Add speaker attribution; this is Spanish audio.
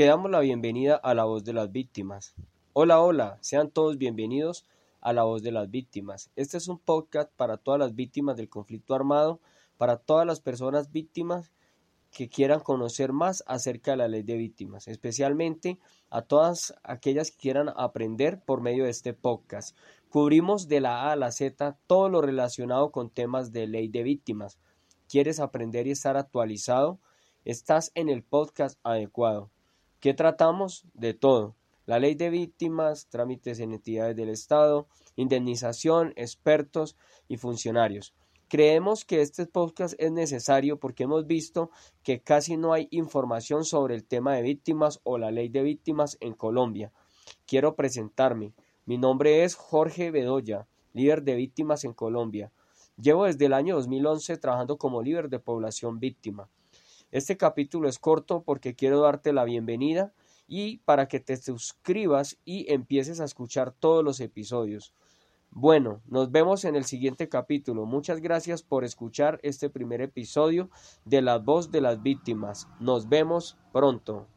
Speaker 1: Te damos la bienvenida a La Voz de las Víctimas. Hola, hola, sean todos bienvenidos a La Voz de las Víctimas. Este es un podcast para todas las víctimas del conflicto armado, para todas las personas víctimas que quieran conocer más acerca de la ley de víctimas, especialmente a todas aquellas que quieran aprender por medio de este podcast. Cubrimos de la A a la Z todo lo relacionado con temas de ley de víctimas. ¿Quieres aprender y estar actualizado? Estás en el podcast adecuado. ¿Qué tratamos? De todo. La ley de víctimas, trámites en entidades del Estado, indemnización, expertos y funcionarios. Creemos que este podcast es necesario porque hemos visto que casi no hay información sobre el tema de víctimas o la ley de víctimas en Colombia. Quiero presentarme. Mi nombre es Jorge Bedoya, líder de víctimas en Colombia. Llevo desde el año 2011 trabajando como líder de población víctima. Este capítulo es corto porque quiero darte la bienvenida y para que te suscribas y empieces a escuchar todos los episodios. Bueno, nos vemos en el siguiente capítulo. Muchas gracias por escuchar este primer episodio de La voz de las víctimas. Nos vemos pronto.